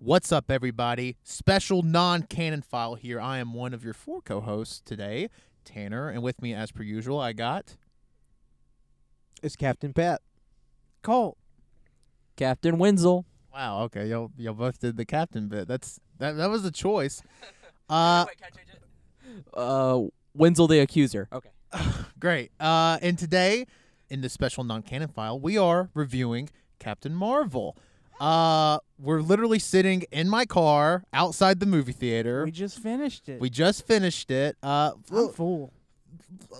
What's up, everybody? Special non canon file here. I am one of your four co hosts today, Tanner, and with me, as per usual, I got. It's Captain Pat. Colt. Captain Wenzel. Wow, okay, y'all, y'all both did the captain bit. That's that, that was a choice. Uh, Uh, Wenzel the Accuser. Okay. great. Uh, and today, in the special non canon file, we are reviewing Captain Marvel. Uh, we're literally sitting in my car outside the movie theater. We just finished it. We just finished it. Uh, I'm full.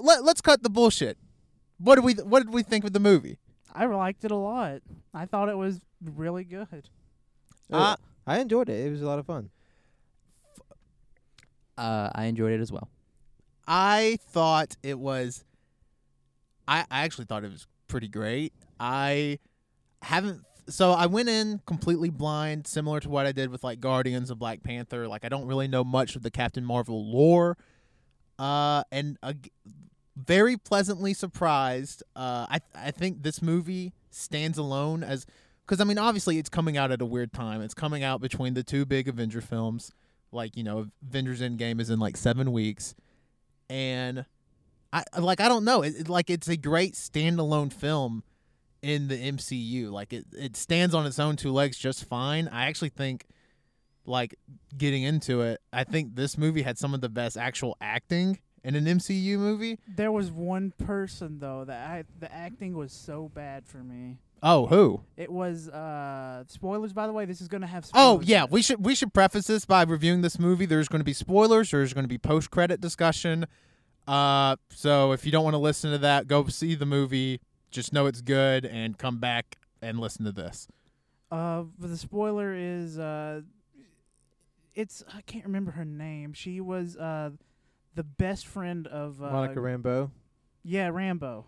let, let's cut the bullshit. What did we What did we think of the movie? I liked it a lot. I thought it was really good. Uh, I enjoyed it. It was a lot of fun. Uh, I enjoyed it as well. I thought it was. I I actually thought it was pretty great. I haven't. So I went in completely blind, similar to what I did with like Guardians of Black Panther. Like I don't really know much of the Captain Marvel lore. Uh, and uh, very pleasantly surprised. Uh, I I think this movie stands alone as because I mean obviously it's coming out at a weird time. It's coming out between the two big Avenger films. Like you know, Avengers Endgame is in like seven weeks, and I like I don't know. It, it- like it's a great standalone film in the MCU. Like it it stands on its own two legs just fine. I actually think like getting into it, I think this movie had some of the best actual acting in an MCU movie. There was one person though that I, the acting was so bad for me. Oh, who? It was uh spoilers by the way. This is gonna have Oh yeah, we should we should preface this by reviewing this movie. There's going to be spoilers. There's going to be post credit discussion. Uh, so if you don't want to listen to that, go see the movie. Just know it's good and come back and listen to this. Uh, but the spoiler is uh, it's I can't remember her name. She was uh, the best friend of uh, Monica Rambeau. Yeah, Rambo.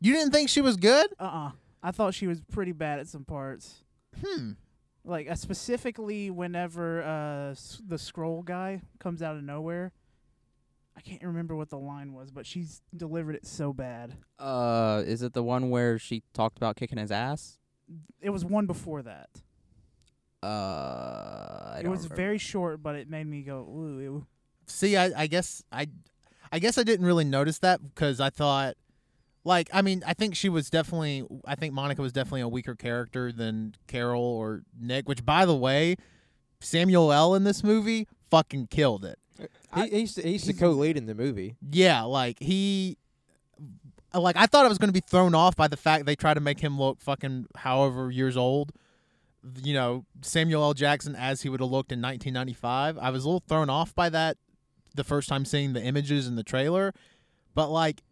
You didn't think she was good? Uh uh I thought she was pretty bad at some parts. Hmm. Like uh, specifically whenever uh s- the scroll guy comes out of nowhere. I can't remember what the line was, but she's delivered it so bad. Uh, is it the one where she talked about kicking his ass? It was one before that. Uh, I it don't was remember. very short, but it made me go ooh. ew. See, I, I guess I, I guess I didn't really notice that because I thought, like, I mean, I think she was definitely, I think Monica was definitely a weaker character than Carol or Nick. Which, by the way, Samuel L. in this movie fucking killed it. He, he's he's the co-lead in the movie. Yeah, like he, like I thought I was going to be thrown off by the fact they try to make him look fucking however years old. You know, Samuel L. Jackson as he would have looked in 1995. I was a little thrown off by that the first time seeing the images in the trailer, but like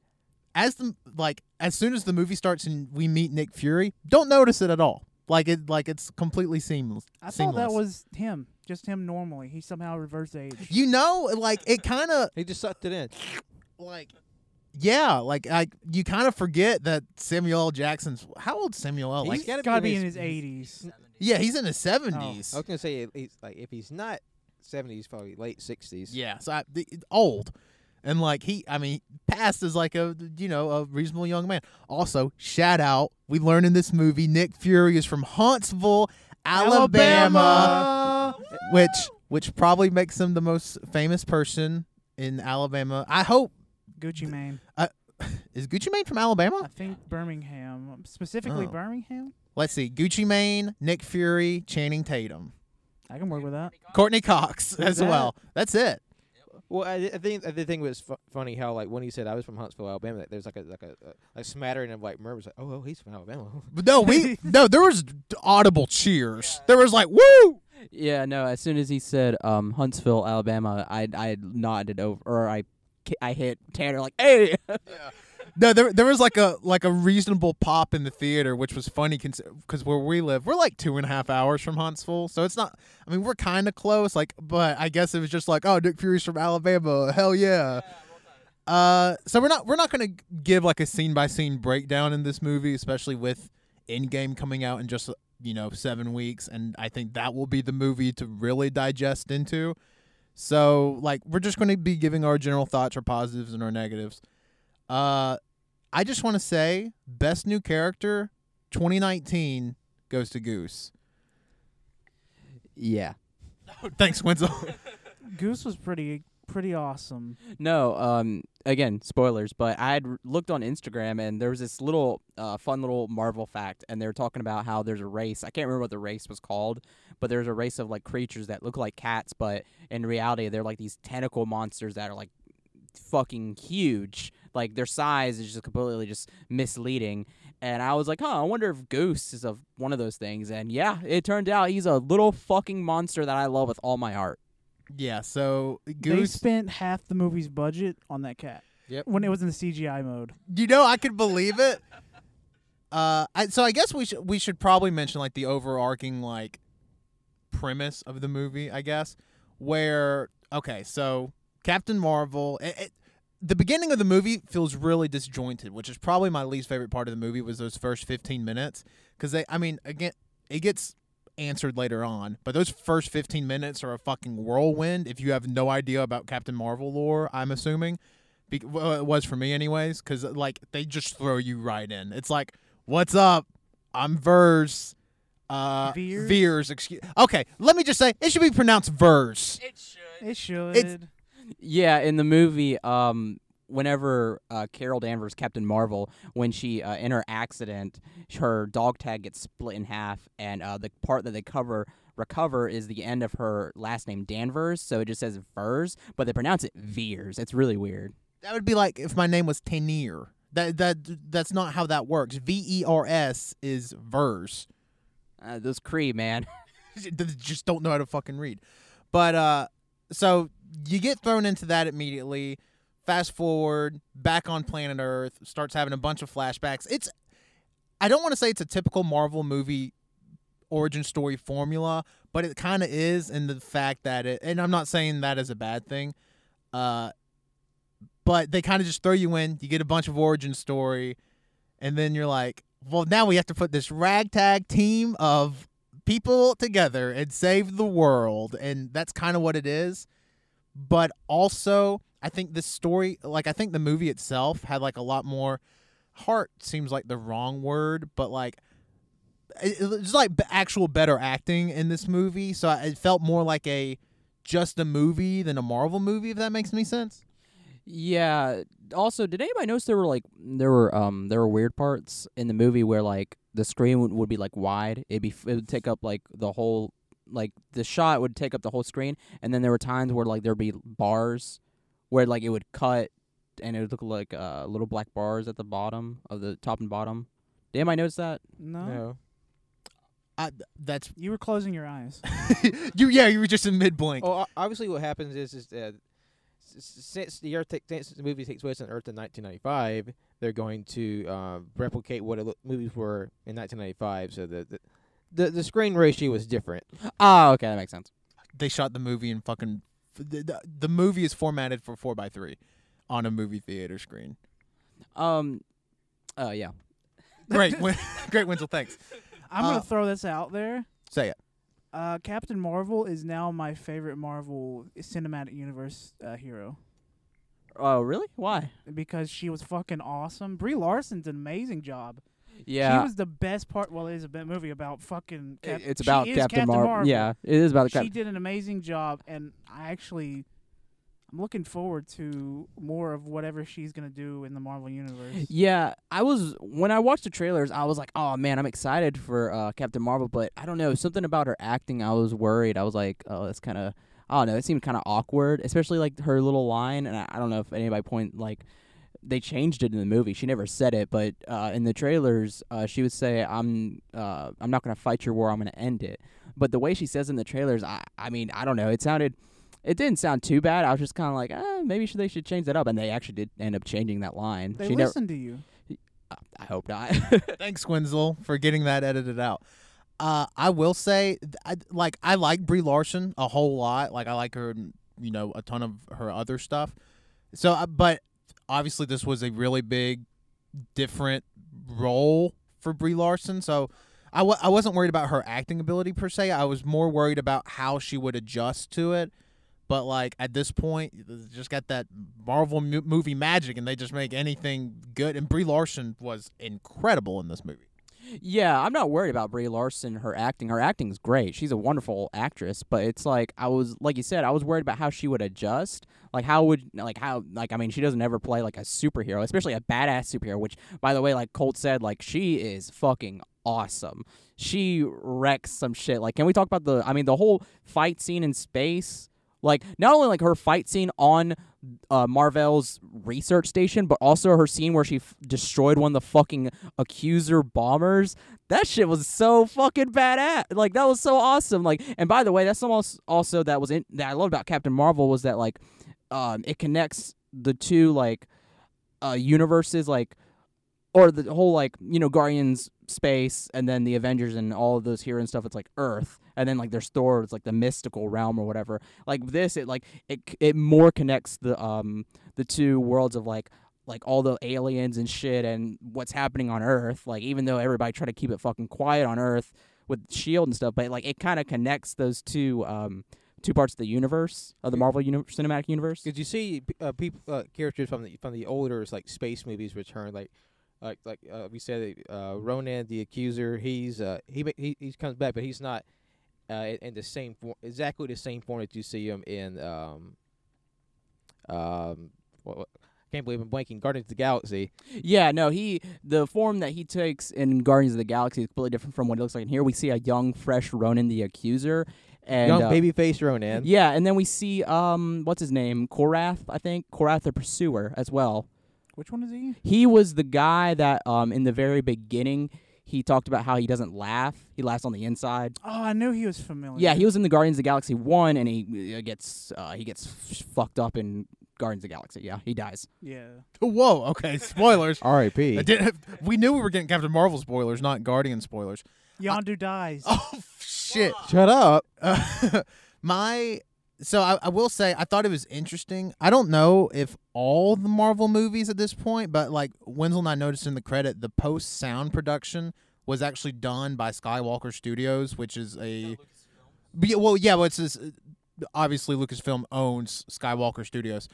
as the like as soon as the movie starts and we meet Nick Fury, don't notice it at all. Like it like it's completely seamless. I seamless. thought that was him, just him normally. He somehow reversed age. you know like it kind of He just sucked it in. like yeah like I you kind of forget that Samuel L. Jackson's how old Samuel L. He's like gotta Gotta be be in in his- his eighties. yeah he's in his Oh. seventies I was gonna say he's like if he's not seventies, probably late sixties. yeah so I, the, old and like he I mean passed as like a you know a reasonable young man also shout out we learn in this movie Nick Fury is from Huntsville Alabama, which which probably makes him the most famous person in Alabama I hope Gucci Mane. Uh, is Gucci Mane from Alabama I think Birmingham, specifically Oh. Birmingham. Let's see. Gucci Mane, Nick Fury, Channing Tatum, I can work with that. Courteney Cox as that? well. That's it. Well, I, I think the thing was fu- funny how like when he said I was from Huntsville, Alabama, that there's like a like a, a, a smattering of like murmurs like, oh, oh, he's from Alabama. But no, we no. There was audible cheers. There was like woo. Yeah, no. As soon as he said um Huntsville, Alabama, I I nodded over, or I I hit Tanner like, hey. No, there there was like a like a reasonable pop in the theater, which was funny because where we live, we're like two and a half hours from Huntsville, so it's not. I mean, we're kind of close. Like, but I guess it was just like, oh, Nick Fury's from Alabama. Hell yeah. Uh, so we're not we're not gonna give like a scene by scene breakdown in this movie, especially with Endgame coming out in just you know seven weeks, and I think that will be the movie to really digest into. So like we're just going to be giving our general thoughts, our positives and our negatives. Uh, I just want to say, best new character, 2019 goes to Goose. Yeah. Thanks, Winslow. Goose was pretty pretty awesome. No, um, again, spoilers, but I had r- looked on Instagram and there was this little, uh, fun little Marvel fact, and they were talking about how there's a race. I can't remember what the race was called, but there's a race of like creatures that look like cats, but in reality, they're like these tentacle monsters that are like fucking huge. Like their size is just completely just misleading. And I was like, huh, I wonder if Goose is a, one of those things. And yeah, it turned out he's a little fucking monster that I love with all my heart. Yeah, so They Goose. spent half the movie's budget on that cat. Yep. When it was in the CGI mode. You know, I could believe it. Uh, I, so I guess we should we should probably mention like the overarching like premise of the movie. I guess where okay, so Captain Marvel. It, it, the beginning of the movie feels really disjointed, which is probably my least favorite part of the movie. Was those first fifteen minutes because they. I mean, again, it gets answered later on, but those first fifteen minutes are a fucking whirlwind. If you have no idea about Captain Marvel lore, I'm assuming. Be- well, it was for me anyways because like they just throw you right in it's like what's up i'm verse uh Veers? veers excuse okay let me just say it should be pronounced verse It should. It should. It's- Yeah, in the movie, um, whenever uh, Carol Danvers, Captain Marvel, when she uh, in her accident, her dog tag gets split in half, and uh, the part that they cover recover is the end of her last name Danvers, so it just says Vers, but they pronounce it Veers. It's really weird. that would be like if my name was Tenier. that that that's not how that works v-e-r-s is verse Uh, those Kree man. just don't know how to fucking read. But uh so you get thrown into that immediately. Fast forward, back on planet Earth, starts having a bunch of flashbacks. It's I don't want to say it's a typical Marvel movie origin story formula, but it kind of is in the fact that it and I'm not saying that as a bad thing. Uh but they kind of just throw you in, you get a bunch of origin story and then you're like, well, now we have to put this ragtag team of people together and save the world and that's kind of what it is but also i think this story like i think the movie itself had like a lot more heart seems like the wrong word but like it- it's like actual better acting in this movie so it felt more like a just a movie than a marvel movie if that makes any sense Yeah. Also, did anybody notice there were like there were um there were weird parts in the movie where like the screen would, would be like wide. It'd be it would take up like the whole like the shot would take up the whole screen, and then there were times where like there'd be bars where like it would cut and it would look like uh little black bars at the bottom of the top and bottom. Did anybody notice that? No. No. I, that's You were closing your eyes. you yeah you were just in mid blink Oh, o- obviously, what happens is is uh, s- s- since the Earth ta- since the movie takes place on Earth in 1995, they're going to uh, replicate what it lo- movies were in 1995. So the, the the the screen ratio was different. Oh, okay, that makes sense. they shot the movie in fucking the, the, the movie is formatted for 4 by 3 on a movie theater screen Um, oh yeah. great Win- great Winslow thanks I'm Uh, gonna throw this out there. say it Uh, Captain Marvel is now my favorite Marvel cinematic universe uh, hero Oh really? Why? because she was fucking awesome. Brie Larson's an amazing job. Yeah. She was the best part. Well, it is a bit movie about fucking. Cap- it's about is Captain, Marvel. Marvel. Yeah, it is about the she Captain. did an amazing job, and I actually, I'm looking forward to more of whatever she's gonna do in the Marvel universe. Yeah, I was when I watched the trailers, I was like, "Oh man, I'm excited for uh, Captain Marvel," but I don't know, something about her acting, I was worried. I was like, "Oh, that's kind of I don't know, it seemed kind of awkward, especially like her little line and I, I don't know if anybody point like they changed it in the movie. She never said it, but uh, in the trailers, uh, she would say, "I'm uh, I'm not going to fight your war, I'm going to end it." But the way she says in the trailers, I I mean, I don't know, it sounded it didn't sound too bad. I was just kind of like, ah, maybe should, they should change that up, and they actually did end up changing that line. They she never, listen to you. I hope not. Thanks, Winslow, for getting that edited out. Uh, I will say, I, like, I like Brie Larson a whole lot. Like, I like her, you know, a ton of her other stuff. So, uh, but obviously, this was a really big, different role for Brie Larson. So, I w- I wasn't worried about her acting ability per se. I was more worried about how she would adjust to it. But like at this point, just got that Marvel movie magic, and they just make anything good. And Brie Larson was incredible in this movie. Yeah, I'm not worried about Brie Larson. Her acting, her acting's great. She's a wonderful actress. But it's like I was, like you said, I was worried about how she would adjust. Like how would, like how, like I mean, she doesn't ever play like a superhero, especially a badass superhero. Which, by the way, like Colt said, like she is fucking awesome. She wrecks some shit. Like, can we talk about the? I mean, the whole fight scene in space. Like, not only like her fight scene on uh, Mar-Vell's research station, but also her scene where she f- destroyed one of the fucking accuser bombers. That shit was so fucking badass. Like that was so awesome. Like, and by the way, that's almost also that was in that I loved about Captain Marvel was that like, um, it connects the two like, uh, universes like, or the whole like you know Guardians space and then the Avengers and all of those here and stuff. It's like Earth, and then like there's Thor. It's like the mystical realm or whatever. Like this, it like it it more connects the um the two worlds of like like all the aliens and shit and what's happening on Earth. Like even though everybody try to keep it fucking quiet on Earth with Shield and stuff, but like it kind of connects those two um two parts of the universe of the Marvel uni- cinematic universe. Did you see uh, people uh, characters from the from the older like space movies return like like like uh, we said uh, Ronan the Accuser he's uh he he he comes back but he's not uh in, in the same form exactly the same form that you see him in um um what, what I can't believe I'm blanking Guardians of the Galaxy Yeah, no, he the form that he takes in Guardians of the Galaxy is completely different from what it looks like in here. We see a young, fresh Ronan the Accuser, and young uh, babyface Ronan Yeah, and then we see um, what's his name, Korath, I think, Korath the Pursuer as well. Which one is he? He was the guy that um, in the very beginning he talked about how he doesn't laugh. He laughs on the inside. Oh, I knew he was familiar. Yeah, he was in the Guardians of the Galaxy one, and he uh, gets uh, he gets f- fucked up in Guardians of the Galaxy. Yeah, he dies. Yeah. Whoa. Okay. Spoilers. R.I.P. We knew we were getting Captain Marvel spoilers, not Guardian spoilers. Yondu dies. Oh shit. Shut up. Uh, my so I, I will say I thought it was interesting. I don't know if all the Marvel movies at this point, but like Wenzel and I noticed in the credit, the post sound production was actually done by Skywalker Studios, which is a yeah, well, yeah, well, it's this, obviously Lucasfilm owns Skywalker Studios,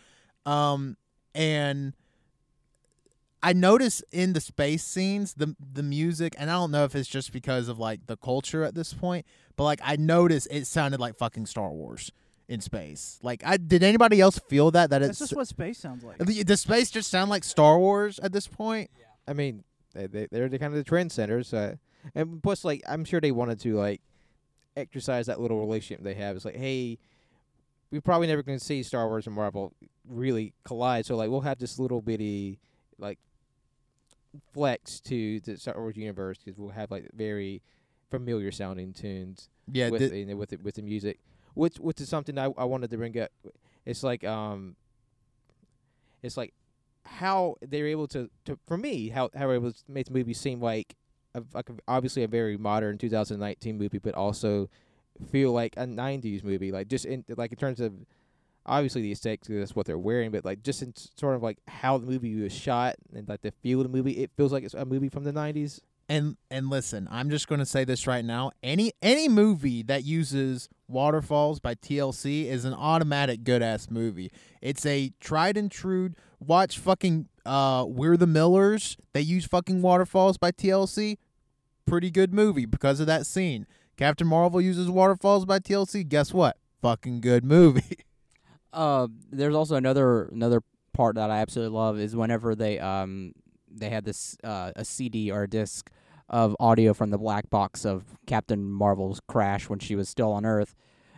um, and I notice in the space scenes the the music, and I don't know if it's just because of like the culture at this point, but like I noticed it sounded like fucking Star Wars in space. Like, I did anybody else feel that that That's it's just what space sounds like. the, the space just sound like Star Wars at this point? Yeah. I mean, they, they they're the kind of the trendsetters, uh, and plus, like, I'm sure they wanted to like exercise that little relationship they have. It's like, hey, we probably never going to see Star Wars and Marvel really collide, so like, we'll have this little bitty like flex to the Star Wars universe because we'll have like very familiar sounding tunes Yeah, with the- you know, with the, with the music, which which is something I I wanted to bring up. It's like um, it's like how they're able to, to for me how how able to make the movie seem like a, like obviously a very modern 2019 movie, but also feel like a 90s movie. Like just in like in terms of obviously the aesthetics, that's what they're wearing, but like just in sort of like how the movie was shot and like the feel of the movie, it feels like it's a movie from the 90s. And and listen, I'm just going to say this right now. Any any movie that uses waterfalls by TLC is an automatic good ass movie. It's a tried and true. Watch fucking uh, We're the Millers. They use fucking waterfalls by TLC. Pretty good movie because of that scene. Captain Marvel uses waterfalls by TLC. Guess what? Fucking good movie. Uh, there's also another another part that I absolutely love is whenever they um they had this uh a CD or a disc of audio from the black box of Captain Marvel's crash when she was still on Earth,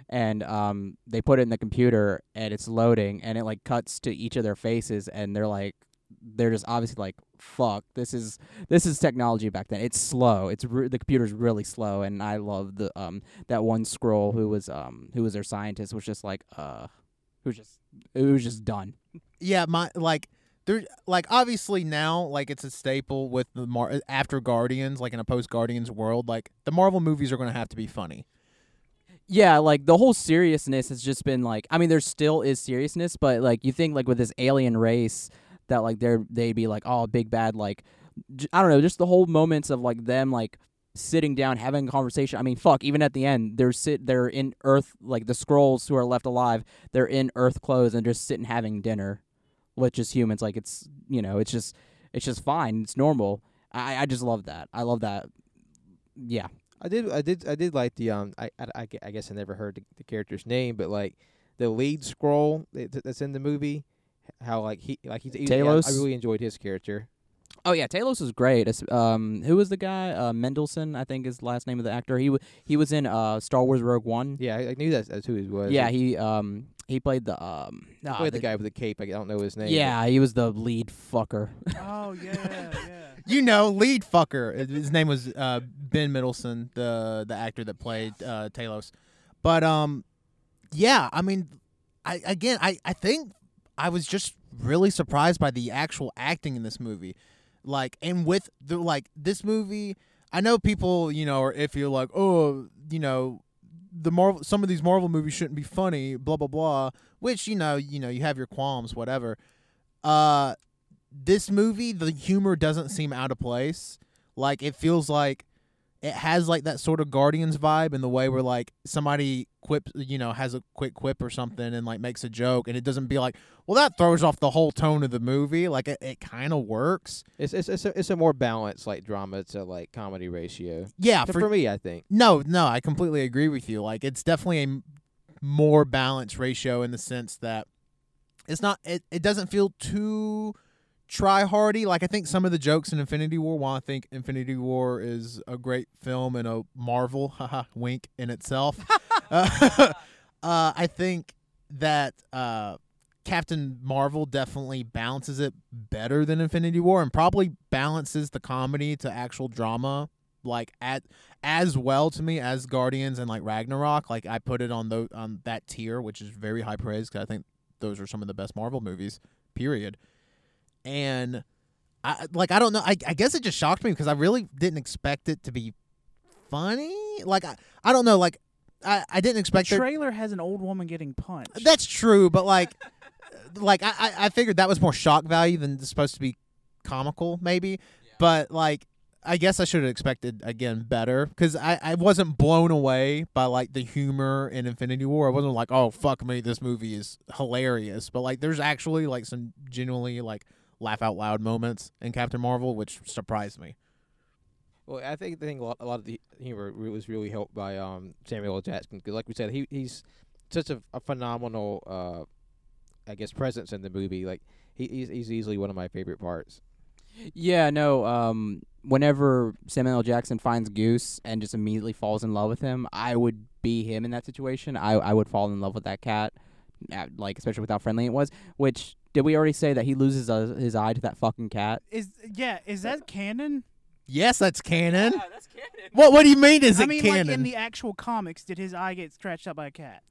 and um they put it in the computer and it's loading and it like cuts to each of their faces and they're like they're just obviously like fuck this is this is technology back then. It's slow. It's re- the computer's really slow and I love the um that one Skrull who was um who was their scientist was just like uh who was just it was just done. yeah, my like there like obviously now like it's a staple with the Mar- uh, after Guardians like in a post Guardians world like the Marvel movies are going to have to be funny. Yeah, like the whole seriousness has just been like I mean there still is seriousness, but like you think like with this alien race that like they're they'd be like oh big bad like j- I don't know, just the whole moments of like them like sitting down having a conversation. I mean, fuck, even at the end, they're sit they're in Earth like the Skrulls who are left alive, they're in Earth clothes and just sitting having dinner with just humans. Like it's you know, it's just it's just fine. It's normal. I I just love that. I love that yeah, I did, I did, I did like the um. I, I, I guess I never heard the, the character's name, but like the lead Skrull that- that's in the movie, how like he, like he's, he's I, I really enjoyed his character. Oh yeah, Talos is great. Um, who was the guy? Uh, Mendelsohn, I think is the last name of the actor. He w- he was in uh Star Wars Rogue One. Yeah, I, I knew that's, that's who he was. Yeah, he um he played the um He ah, played the guy with the cape. I don't know his name. but- Yeah, he was the lead fucker. Oh yeah, yeah. You know, lead fucker. His name was uh, Ben Middleton, the the actor that played uh, Talos. But um, yeah, I mean, I again, I I think I was just really surprised by the actual acting in this movie, like, and with the like this movie. I know people, you know, are if you're like, oh, you know, the Marvel, some of these Marvel movies shouldn't be funny, blah blah blah. Which you know, you know, you have your qualms, whatever. Uh, this movie, the humor doesn't seem out of place. Like it feels like it has like that sort of Guardians vibe in the way where like somebody quips, you know, has a quick quip or something and like makes a joke, and it doesn't be like, well, that throws off the whole tone of the movie. Like it, it kind of works. It's it's it's a, it's a more balanced like drama to like comedy ratio. Yeah, for, for me, I think. No, no, I completely agree with you. Like it's definitely a more balanced ratio in the sense that it's not it, it doesn't feel too try hardy. Like I think some of the jokes in Infinity War, while I think Infinity War is a great film and a marvel, haha, wink in itself. uh, uh, I think that uh Captain Marvel definitely balances it better than Infinity War and probably balances the comedy to actual drama like at as well to me as Guardians and like Ragnarok. Like I put it on those on that tier, which is very high praise because I think those are some of the best Marvel movies. Period. And I like I don't know. I I guess it just shocked me because I really didn't expect it to be funny. Like I I don't know. Like I I didn't expect. The expect there- trailer has an old woman getting punched. that's true, but like, like I, I I figured that was more shock value than supposed to be comical, maybe. But like, I guess I should have expected again better because I I wasn't blown away by like the humor in Infinity War. I wasn't like, oh fuck me, this movie is hilarious. But like, there's actually like some genuinely like laugh out loud moments in Captain Marvel, which surprised me. Well, I think I think a lot, a lot of the humor re- was really helped by um Samuel L. Jackson because, like we said, he he's such a, a phenomenal, uh, I guess, presence in the movie. Like he, he's he's easily one of my favorite parts. Yeah, no. Um, whenever Samuel L. Jackson finds Goose and just immediately falls in love with him, I would be him in that situation. I I would fall in love with that cat, like especially with how friendly it was. Which did we already say that he loses uh, his eye to that fucking cat? Is yeah, is that canon? Yes, that's canon. Yeah, that's canon. What What do you mean? Is I it mean, canon? like in the actual comics, did his eye get scratched out by a cat?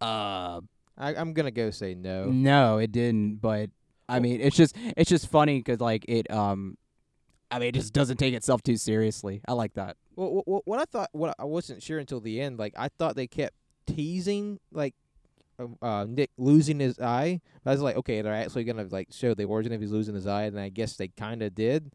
Uh, I, I'm gonna go say no. no, it didn't. But I mean, it's just it's just funny because like it um, I mean, it just doesn't take itself too seriously. I like that. Well, what, what I thought, what I wasn't sure until the end. Like I thought they kept teasing like uh, Nick losing his eye. I was like, okay, they're actually gonna like show the origin of he's losing his eye, and I guess they kind of did.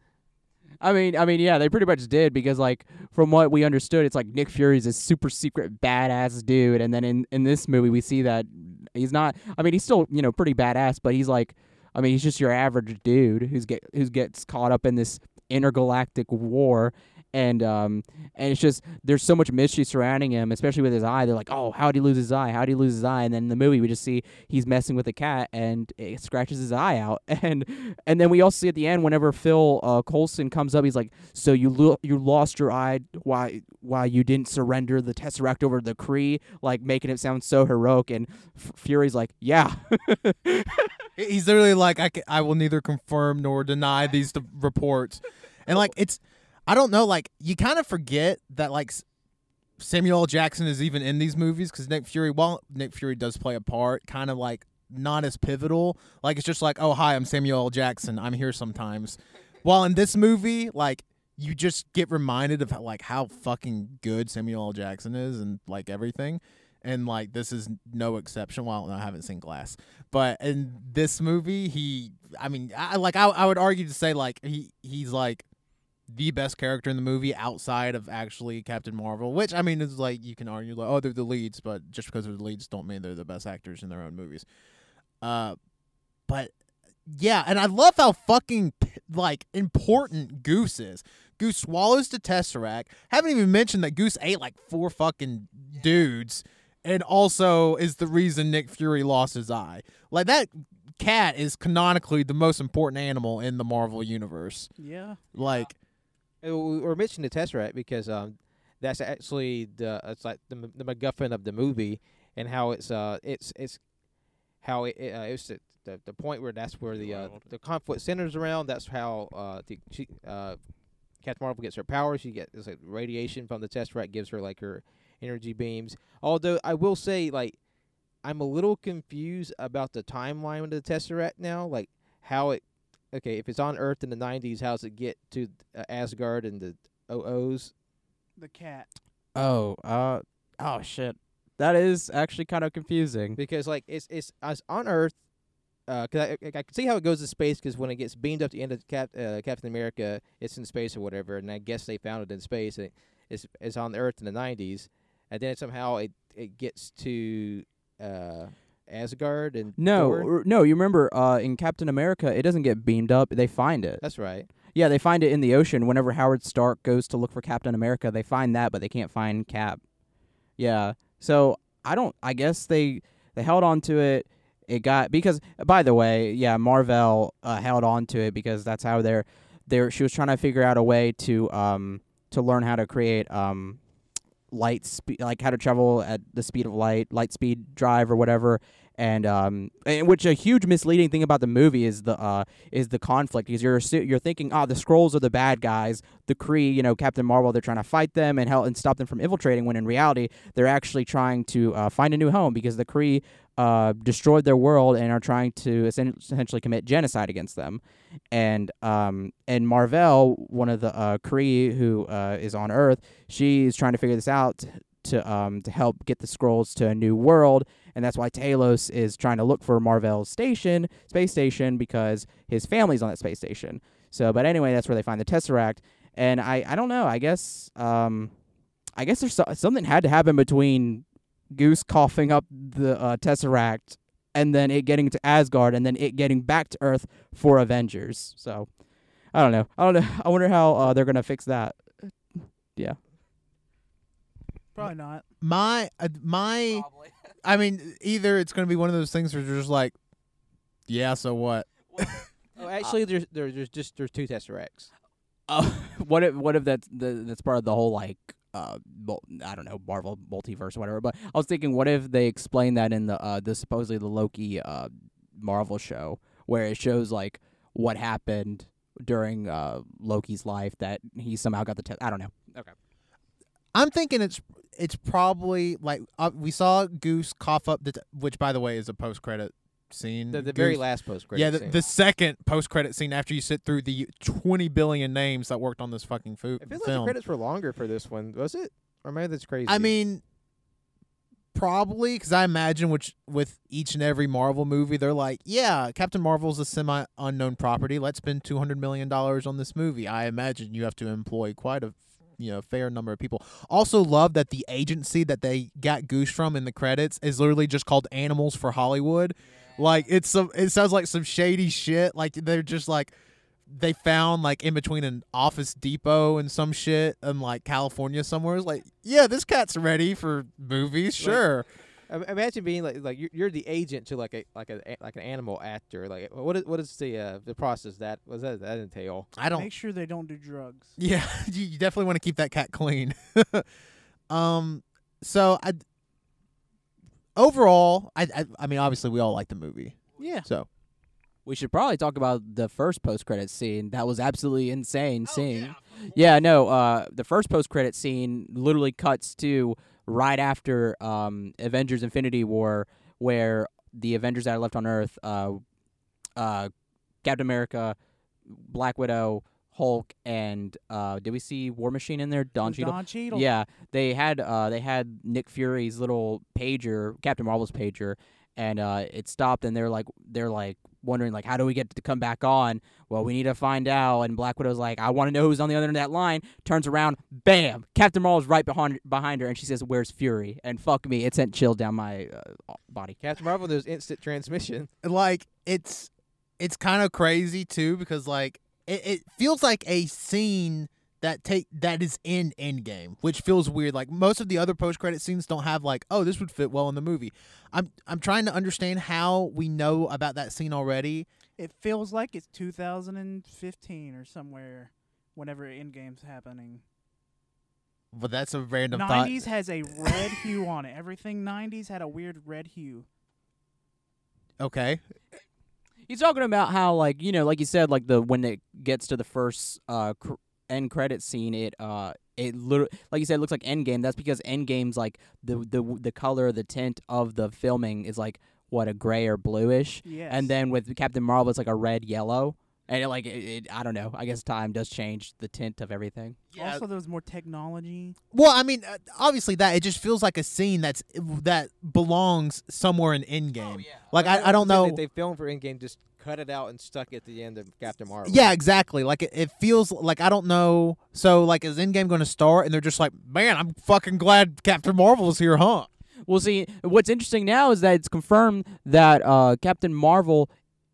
I mean, I mean, yeah, they pretty much did because, like, from what we understood, it's like Nick Fury's a super secret badass dude, and then in in this movie we see that he's not. I mean, he's still you know pretty badass, but he's like, I mean, he's just your average dude who's get who's gets caught up in this intergalactic war. And um and it's just there's so much mystery surrounding him, especially with his eye. They're like, oh, how would he lose his eye? How would he lose his eye? And then in the movie, we just see he's messing with a cat, and it scratches his eye out. And and then we also see at the end, whenever Phil uh, Coulson comes up, he's like, "So you lo- you lost your eye? Why why you didn't surrender the Tesseract over the Kree?" Like making it sound so heroic. And F- Fury's like, "Yeah, He's literally like, I, ca- I will neither confirm nor deny these th- reports. And like, it's, I don't know, like, you kind of forget that, like, Samuel L. Jackson is even in these movies because Nick Fury, while Nick Fury does play a part, kind of like not as pivotal. Like, it's just like, oh, hi, I'm Samuel L. Jackson. I'm here sometimes. While in this movie, like, you just get reminded of like how fucking good Samuel L. Jackson is and like everything. And like this is no exception. Well, I haven't seen Glass, but in this movie, he, I mean, I like I, I would argue to say like he he's like the best character in the movie outside of actually Captain Marvel, which I mean is like you can argue like oh they're the leads, but just because they're the leads don't mean they're the best actors in their own movies. Uh, but yeah, and I love how fucking like important Goose is. Goose swallows the Tesseract. Haven't even mentioned that Goose ate like four fucking dudes, and also is the reason Nick Fury lost his eye. Like that cat is canonically the most important animal in the Marvel universe. Yeah. Like, we We're mentioning the Tesseract because um, that's actually the it's like the M- the MacGuffin of the movie and how it's uh it's it's how it, it, uh, it's the, the the point where that's where the uh, the conflict centers around. That's how uh the she, uh Captain Marvel gets her powers. She gets like radiation from the Tesseract gives her like her energy beams. Although I will say like I'm a little confused about the timeline of the Tesseract now, like how it okay, if it's on Earth in the 90s, how does it get to uh, Asgard and the OOs? The cat. Oh, uh, oh shit. That is actually kind of confusing. Because like it's it's, it's on Earth. Uh, cause I, I I can see how it goes to space because when it gets beamed up to the end of Cap, uh, Captain America, it's in space or whatever, and I guess they found it in space. And it's it's on Earth in the '90s, and then somehow it it gets to uh, Asgard and No, Thor. no. You remember uh, in Captain America, it doesn't get beamed up. They find it. That's right. Yeah, they find it in the ocean. Whenever Howard Stark goes to look for Captain America, they find that, but they can't find Cap. Yeah. So I don't. I guess they they held on to it. It got because by the way, yeah, Mar-Vell uh, held on to it because that's how they're they're. She was trying to figure out a way to um to learn how to create um light speed like how to travel at the speed of light light speed drive or whatever and um and which a huge misleading thing about the movie is the uh is the conflict because you're you're thinking oh the Skrulls are the bad guys. The Kree you know Captain Marvel they're trying to fight them and help and stop them from infiltrating when in reality they're actually trying to uh, find a new home because the Kree uh, destroyed their world and are trying to essentially commit genocide against them. And um and Mar-Vell one of the uh, Kree who uh, is on Earth she's trying to figure this out to um to help get the Skrulls to a new world and that's why Talos is trying to look for Mar-Vell's station, space station, because his family's on that space station. So, but anyway, that's where they find the Tesseract, and I, I don't know. I guess, um, I guess there's so, something had to happen between Goose coughing up the uh, Tesseract, and then it getting to Asgard, and then it getting back to Earth for Avengers. So, I don't know. I don't know. I wonder how uh, they're gonna fix that. Yeah. Probably not. my uh, my I mean, either it's going to be one of those things where you're just like, yeah, so what? Oh, actually, there's there's there's just there's two Tesseracts. Uh, what if what if that's the, that's part of the whole like uh I don't know Marvel multiverse or whatever. But I was thinking, what if they explain that in the uh the supposedly the Loki uh Marvel show where it shows like what happened during uh Loki's life that he somehow got the test. I don't know. Okay. I'm thinking it's it's probably like uh, we saw Goose cough up the t- which by the way is a post credit scene. The, the very Goose- last post credit. Scene. Yeah, the, the second post credit scene after you sit through the 20 billion names that worked on this fucking fo- It feels like the credits were longer for this one, was it? Or maybe that's crazy. I mean, probably because I imagine which with each and every Marvel movie, they're like, yeah, Captain Marvel's a semi unknown property. Let's spend 200 million dollars on this movie. I imagine you have to employ quite a you know fair number of people. Also, love that the agency that they got Goose from in the credits is literally just called Animals for Hollywood. Like it's some, it sounds like some shady shit. Like they're just like they found like in between an Office Depot and some shit in like California somewhere. It's like, yeah, this cat's ready for movies, sure. Im- imagine being like like you're, you're the agent to like a like a like an animal actor. Like what is what is the uh, the process that was that that entail? I don't. Make sure they don't do drugs. Yeah, you you definitely want to keep that cat clean. um, so I overall, I, I I mean, obviously we all like the movie, Yeah. so We should probably talk about the first post credit scene. That was absolutely insane seeing. Yeah, no, uh the first post credit scene literally cuts to right after um Avengers Infinity War where the Avengers that are left on Earth, uh uh Captain America, Black Widow, Hulk and uh did we see War Machine in there? Don Cheadle? Don Cheadle. Yeah, they had uh they had Nick Fury's little pager, Captain Marvel's pager, and uh it stopped and they're like they're like wondering like how do we get to come back on? Well, we need to find out and Black Widow's like I want to know who's on the other end of that line. Turns around, bam, Captain Marvel's right behind behind her and she says, "Where's Fury?" And fuck me, it sent chill down my uh, body. Captain Marvel, there's instant transmission. like it's it's kind of crazy too because like it, it feels like a scene that take that is in Endgame, which feels weird. Like most of the other post credit scenes don't have like, oh, this would fit well in the movie. I'm I'm trying to understand how we know about that scene already. It feels like it's 2015 or somewhere. Whenever Endgame's happening, But that's a random thought. 90s has a red hue on it. Everything 90s had a weird red hue. Okay. He's talking about how, like you know, like you said, like the when it gets to the first uh cr- end credit scene, it uh it literally, like you said, it looks like Endgame. That's because Endgame's like the the the color, the tint of the filming is like what a gray or bluish, Yes. and then with Captain Marvel, it's like a red yellow, and it, like it, it, I don't know. I guess time does change the tint of everything. Yeah. also there's more technology. Well, I mean, uh, obviously that it just feels like a scene that's that belongs somewhere in Endgame. Oh, yeah. Like I, I don't know. They, they filmed for Endgame, just cut it out and stuck it at the end of Captain Marvel. Yeah, exactly. Like it, it feels like I don't know. So like, is Endgame going to start? And they're just like, man, I'm fucking glad Captain Marvel's here, huh? Well, see, what's interesting now is that it's confirmed that uh, Captain Marvel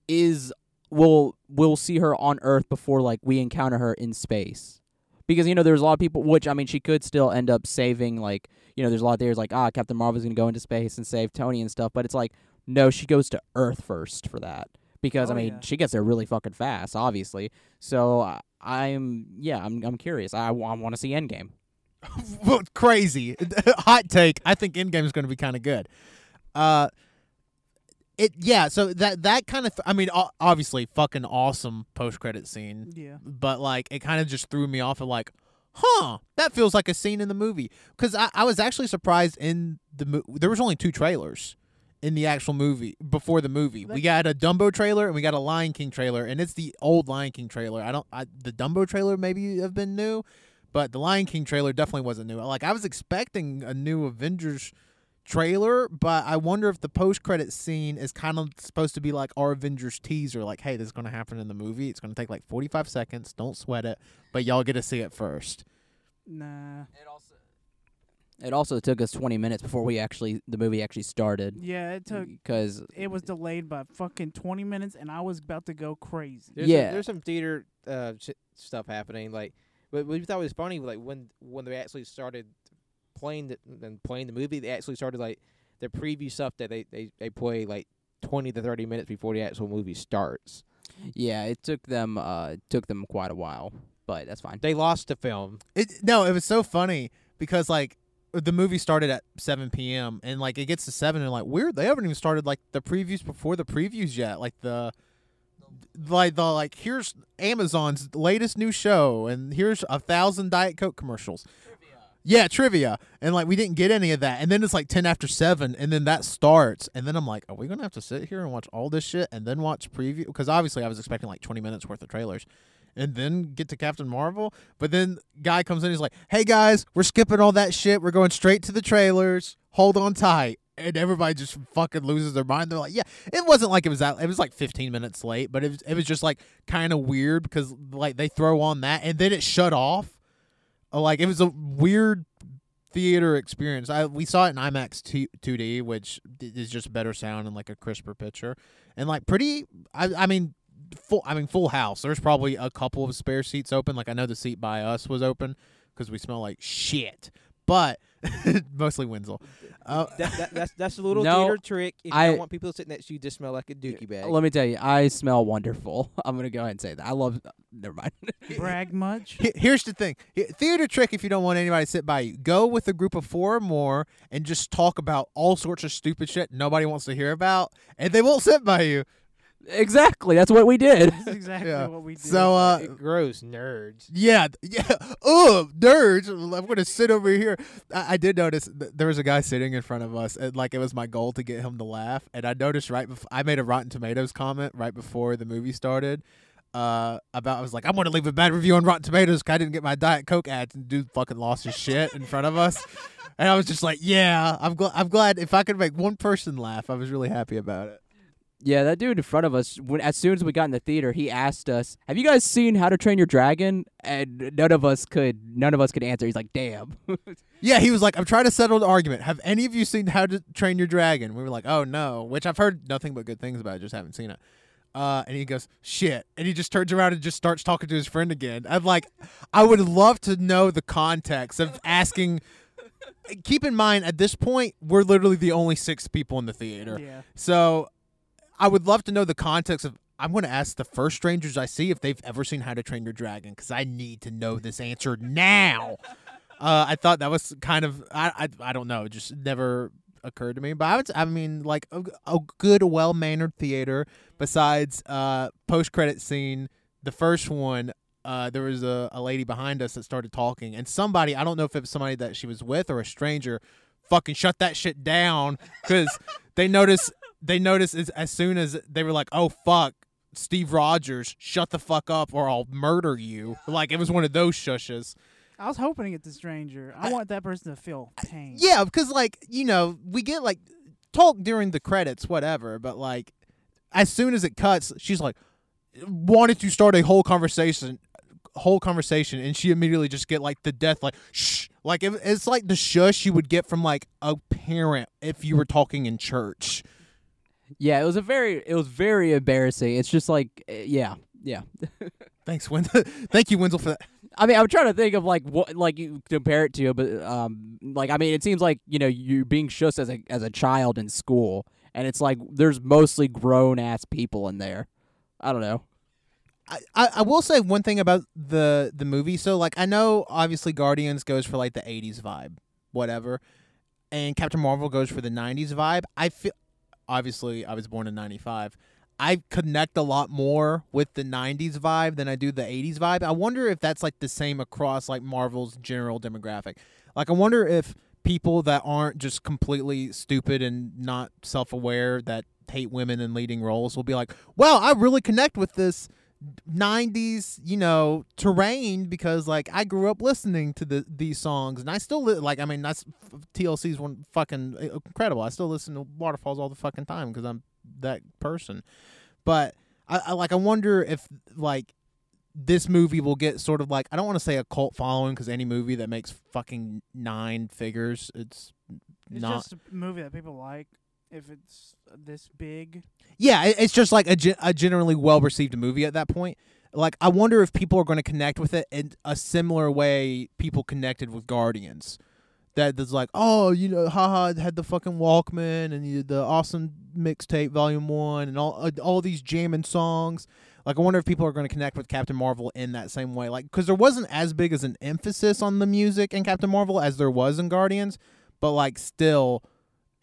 is will will see her on Earth before like we encounter her in space. Because you know there's a lot of people which I mean she could still end up saving like you know there's a lot of theories like ah Captain Marvel's going to go into space and save Tony and stuff but it's like no she goes to Earth first for that because I Oh, mean yeah. she gets there really fucking fast obviously so uh, I'm yeah I'm I'm curious I, want to see Endgame Well, Crazy hot take. I think Endgame is going to be kind of good. Uh, it yeah. So that that kind of I mean, obviously, fucking awesome post credit scene. Yeah. but like it kind of just threw me off of like huh that feels like a scene in the movie because I, I was actually surprised in the mo- there was only two trailers in the actual movie before the movie we got a dumbo trailer and we got a lion king trailer and it's the old lion king trailer i don't I, the dumbo trailer maybe have been new but the lion king trailer definitely wasn't new like i was expecting a new avengers trailer, but I wonder if the post credit scene is kind of supposed to be like our Avengers teaser, like, hey, this is going to happen in the movie. It's going to take like 45 seconds. Don't sweat it, but y'all get to see it first. Nah. It also it also took us 20 minutes before we actually the movie actually started Yeah, it took. because It was delayed by fucking 20 minutes, and I was about to go crazy. There's Yeah. some, there's some theater uh, sh- stuff happening. Like, but we thought it was funny. Like when when they actually started playing the and playing the movie, they actually started like the preview stuff that they they they play like twenty to thirty minutes before the actual movie starts. yeah it took them uh it took them quite a while but that's fine They lost the film. It no, it was so funny because like the movie started at 7 p.m. and like it gets to seven and like weird they haven't even started like the previews before the previews yet. Like the like the like here's Amazon's latest new show and here's a thousand Diet Coke commercials. Yeah, trivia. And like we didn't get any of that. And then it's like 10 after 7 and then that starts and then I'm like, are we going to have to sit here and watch all this shit and then watch preview because obviously I was expecting like 20 minutes worth of trailers. And then get to Captain Marvel, but then guy comes in, he's like, "Hey guys, we're skipping all that shit. We're going straight to the trailers. Hold on tight." And everybody just fucking loses their mind. They're like, "Yeah, it wasn't like it was that. It was like 15 minutes late, but it was it was just like kind of weird because like they throw on that and then it shut off. Like it was a weird theater experience. I we saw it in IMAX two, 2D, which is just better sound and like a crisper picture, and like pretty. I I mean, full. I mean, full house. There's probably a couple of spare seats open. Like I know the seat by us was open because we smell like shit, but mostly Wenzel. Uh, that, that, that's that's a little No, theater trick. If you I- don't want people sitting next to you to smell like a dookie bag. let me tell you i smell wonderful i'm gonna go ahead and say that i love never mind Brag much? Here's the thing. Theater trick if you don't want anybody to sit by you. Go with a group of four or more and just talk about all sorts of stupid shit nobody wants to hear about and they won't sit by you. Exactly that's what we did That's exactly Yeah. what we did. So uh gross nerds. yeah, yeah. Ugh, nerds. I'm going to sit over here. I, I did notice th- there was a guy sitting in front of us and like it was my goal to get him to laugh and I noticed right before I made a Rotten Tomatoes comment right before the movie started. Uh, about I was like, I'm gonna leave a bad review on Rotten Tomatoes 'cause I didn't get my Diet Coke ads, and dude fucking lost his shit in front of us, and I was just like, yeah, I'm glad. I'm glad if I could make one person laugh, I was really happy about it. Yeah that dude in front of us when as soon as we got in the theater he asked us have you guys seen how to train your dragon and none of us could none of us could answer he's like damn Yeah, he was like, I'm trying to settle the argument. Have any of you seen How to Train Your Dragon? We were like, oh no, which I've heard nothing but good things about. I just haven't seen it. Uh, and he goes, shit. And he just turns around and just starts talking to his friend again. I'm like, I would love to know the context of asking. Keep in mind, at this point, we're literally the only six people in the theater. Yeah. So I would love to know the context of. I'm going to ask the first strangers I see if they've ever seen How to Train Your Dragon because I need to know this answer now. Uh, I thought that was kind of I, I I don't know, it just never occurred to me. But I would I mean like a, a good, well mannered theater. Besides uh post credit scene, the first one. Uh, there was a, a lady behind us that started talking, and somebody I don't know if it was somebody that she was with or a stranger, fucking shut that shit down because they noticed they noticed as, as soon as they were like, oh fuck, Steve Rogers, shut the fuck up or I'll murder you. Like it was one of those shushes. I was hoping to get the stranger. I, I- want that person to feel pain. Yeah, because like you know we get like talk during the credits, whatever. But like as soon as it cuts, she's like wanted to start a whole conversation, whole conversation, and she immediately just get like the death like shh. Like it, it's like the shush you would get from like a parent if you were talking in church. Yeah, it was a very it was very embarrassing. It's just like eh, yeah, yeah. Thanks, Wenzel. Thank you, Wenzel, for that. I mean, I'm trying to think of like what like you compare it to, but um, like I mean, it seems like you know you're being shushed as a as a child in school, and it's like there's mostly grown ass people in there. I don't know. I, I I will say one thing about the the movie. So like I know obviously Guardians goes for like the '80s vibe, whatever, and Captain Marvel goes for the '90s vibe. I feel obviously I was born in '95. I connect a lot more with the '90s vibe than I do the '80s vibe. I wonder if that's like the same across like Marvel's general demographic. Like I wonder if people that aren't just completely stupid and not self-aware that hate women in leading roles will be like, "Well, I really connect with this 90s you know terrain because like i grew up listening to the these songs and i still li- like i mean that's tlc's one fucking uh, incredible i still listen to waterfalls all the fucking time because i'm that person but I, I like i wonder if like this movie will get sort of like i don't want to say a cult following because any movie that makes fucking nine figures it's It's not just a movie that people like. If it's this big, Yeah, it's just like a, a generally well received movie at that point. Like, I wonder if people are going to connect with it in a similar way people connected with Guardians. That there's like, oh, you know, haha, had the fucking Walkman and you, the awesome mixtape volume one and all uh, all these jamming songs. Like, I wonder if people are going to connect with Captain Marvel in that same way. Like, because there wasn't as big as an emphasis on the music in Captain Marvel as there was in Guardians, but like, still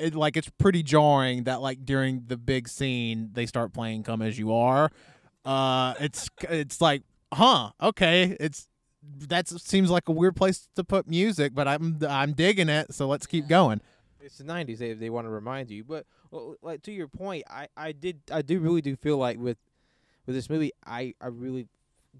it like it's pretty jarring that like during the big scene they start playing "Come as You Are." Uh, it's it's like, huh, okay, it's that seems like a weird place to put music, but I'm I'm digging it, so let's keep going. It's the '90s. They they want to remind you, but well, like to your point, I I did I do really do feel like with with this movie, I I really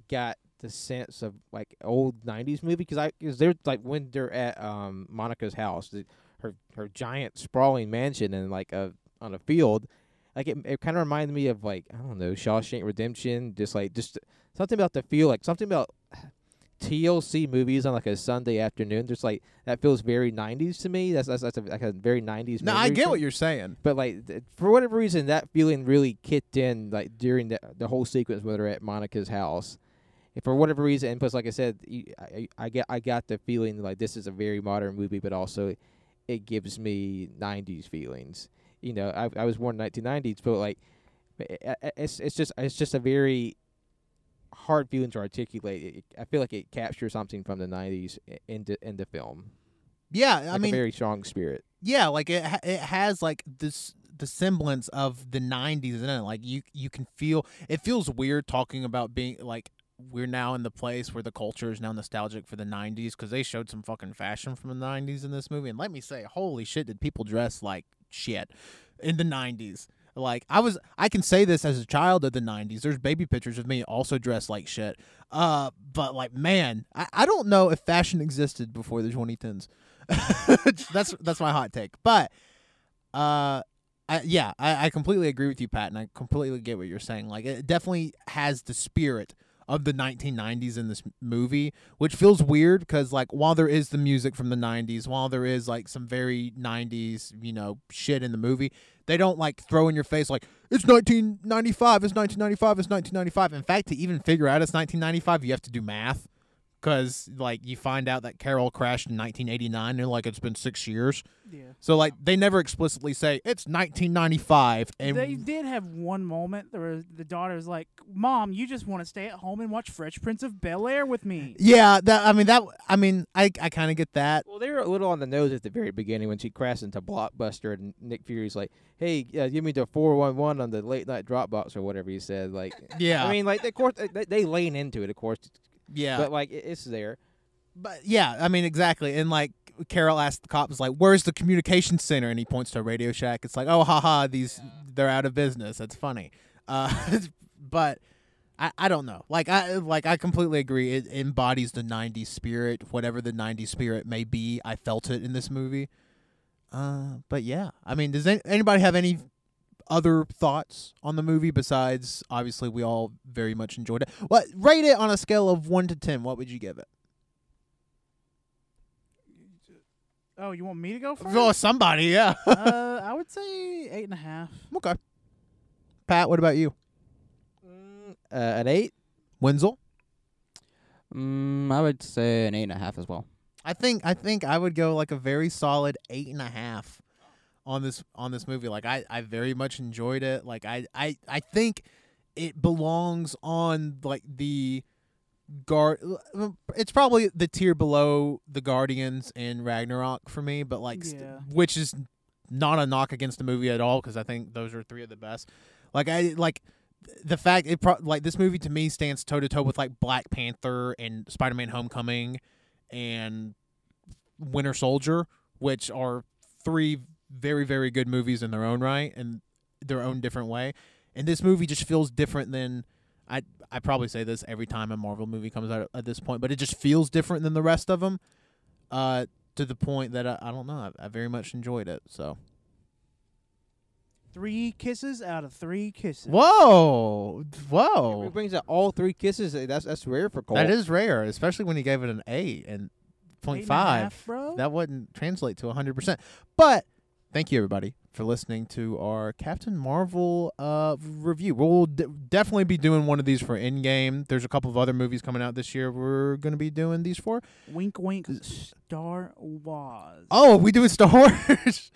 got the sense of like old '90s movie because I because they're like when they're at um Monica's house, the, her her giant sprawling mansion and like a on a field, like it it kind of reminded me of like I don't know Shawshank Redemption, just like just something about the feel, like something about TLC movies on like a Sunday afternoon. Just like that feels very '90s to me. That's that's, that's a, like a very '90s. No, I get what you're saying. but like th- for whatever reason, that feeling really kicked in like during the the whole sequence where they're at Monica's house. And for whatever reason, and plus, like I said, I I get I got the feeling like this is a very modern movie, but also it gives me '90s feelings. You know, I I was born in 1990s, but like it's it's just it's just a very hard feeling to articulate. It, I feel like it captures something from the '90s i- into in the film. Yeah, I Like mean, a very strong spirit. yeah, like it it has like this the semblance of the 90s in it. Like you you can feel it feels weird talking about being like we're now in the place where the culture is now nostalgic for the 90s because they showed some fucking fashion from the 90s in this movie. And let me say holy shit did people dress like shit in the 90s like i was i can say this as a child of the 90s there's baby pictures of me also dressed like shit. Uh but like man i, I don't know if fashion existed before the 2010s that's that's my hot take. But uh I, yeah, I, I completely agree with you, Pat, and I completely get what you're saying. Like, it definitely has the spirit of the 1990s in this movie, which feels weird because like while there is the music from the 90s, while there is like some very 90s, you know, shit in the movie, they don't like throw in your face like it's 1995, it's 1995, it's 1995. In fact, to even figure out it's 1995, you have to do math because like you find out that Carol crashed in 1989 and like it's been 6 years. Yeah. So like they never explicitly say it's 1995 and they did have one moment. where the daughter was like, "Mom, you just want to stay at home and watch Fresh Prince of Bel Air with me." yeah, that I mean that I mean I I kind of get that. Well, they were a little on the nose at the very beginning when she crashed into Blockbuster, and Nick Fury's like, "Hey, uh, give me the four one one on the late night Dropbox or whatever he said." Like, Yeah. I mean, like, of course, they, they lean into it, of course, Yeah. but like, it, it's there. But yeah, I mean exactly. And like Carol asked the cops like, "Where's the communication center?" And he points to a Radio Shack. It's like, "Oh, haha, these they're out of business." That's funny. Uh, but I I don't know. Like I like I completely agree. It embodies the '90s spirit, whatever the '90s spirit may be. I felt it in this movie. Uh, but yeah, I mean, does any, anybody have any other thoughts on the movie besides obviously we all very much enjoyed it? What rate it on a scale of one to ten? What would you give it? Oh, you want me to go first? Oh, somebody, yeah. uh, I would say eight and a half. okay. Pat, what about you? Mm, uh, an eight. Wenzel? Mm, I would say an eight and a half as well. I think I think I would go like a very solid eight and a half on this on this movie. Like I, I very much enjoyed it. Like I, I, I think it belongs on like the guard it's probably the tier below the Guardians and Ragnarok for me, but like st- which is not a knock against the movie at all because I think those are three of the best. Like I like the fact it pro- like this movie to me stands toe to toe with like Black Panther and Spider-Man Homecoming and Winter Soldier, which are three very very good movies in their own right and their own different way. And this movie just feels different than I I probably say this every time a Marvel movie comes out at this point, but it just feels different than the rest of them. Uh, to the point that I, I don't know, I, I very much enjoyed it. So Three kisses out of three kisses. whoa, whoa! He whoa, brings out all three kisses. That's that's rare for Cole. that is rare, especially when he gave it an eight and Eight point and five. half, bro. that wouldn't translate to 100%. But thank you, everybody, for listening to our Captain Marvel uh, review. We'll d- definitely be doing one of these for Endgame. There's a couple of other movies coming out this year we're going to be doing these for. wink, wink. Star Wars. Oh, we do a Star Wars.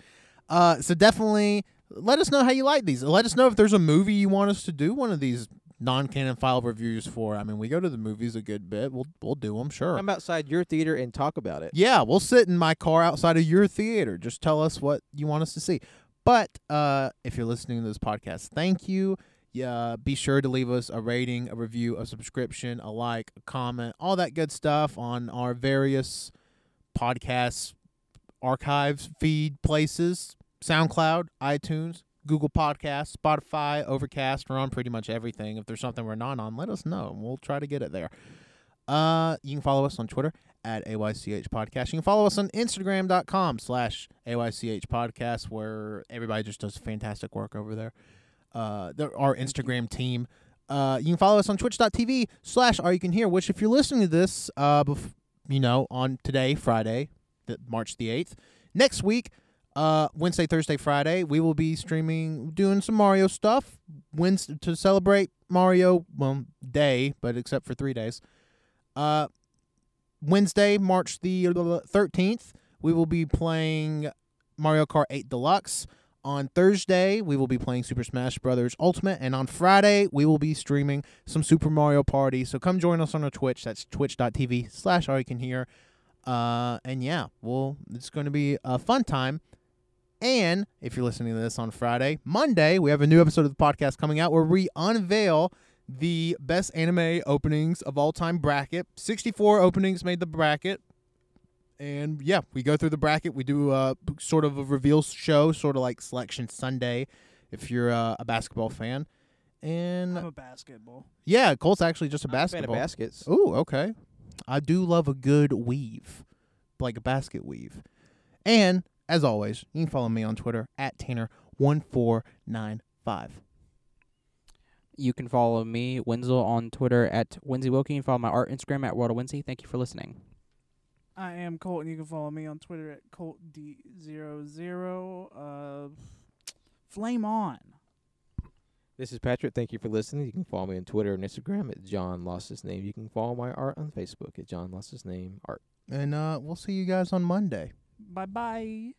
uh, so definitely let us know how you like these. Let us know if there's a movie you want us to do one of these non-canon file reviews for. I mean, we go to the movies a good bit. We'll we'll do them, sure. Come outside your theater and talk about it. Yeah, we'll sit in my car outside of your theater. Just tell us what you want us to see. But uh, if you're listening to this podcast, thank you. Yeah, be sure to leave us a rating, a review, a subscription, a like, a comment, all that good stuff on our various podcasts, archives, feed places, SoundCloud, iTunes, Google Podcasts, Spotify, Overcast. We're on pretty much everything. If there's something we're not on, let us know. and We'll try to get it there. Uh, you can follow us on Twitter at AYCH Podcast. You can follow us on Instagram.com slash AYCH Podcast, where everybody just does fantastic work over there. Uh, there, our Instagram team. Uh, you can follow us on twitch.tv slash All You Can Hear, which if you're listening to this, uh, bef- you know, on today, Friday, the, March the 8th, next week, uh, Wednesday, Thursday, Friday, we will be streaming, doing some Mario stuff. Wednesday, to celebrate Mario, well, day, but except for three days. Uh, Wednesday, March the 13th, we will be playing Mario Kart 8 Deluxe. On Thursday, we will be playing Super Smash Brothers Ultimate, and on Friday, we will be streaming some Super Mario Party. So come join us on our Twitch. That's twitch.tv slash all you can hear. Uh, and yeah, well, it's going to be a fun time. And if you're listening to this on Friday, Monday, we have a new episode of the podcast coming out where we unveil the best anime openings of all time bracket. 64 openings made the bracket. And yeah, we go through the bracket. We do a sort of a reveal show, sort of like Selection Sunday, if you're uh, a basketball fan. And I'm a basketball. yeah, Colt's actually just a I'm a fan of basketball. baskets. Ooh, okay. I do love a good weave, like a basket weave. And as always, you can follow me on Twitter at Tanner1495. You can follow me, Wenzel, on Twitter at Winsy Wilkie. And follow my art Instagram at World of Winsy. Thank you for listening. I am Colt, and you can follow me on Twitter at ColtD00. Uh, flame on. This is Patrick. Thank you for listening. You can follow me on Twitter and Instagram at John Lost His Name. You can follow my art on Facebook at John Lost His Name Art. And uh, we'll see you guys on Monday. Bye bye.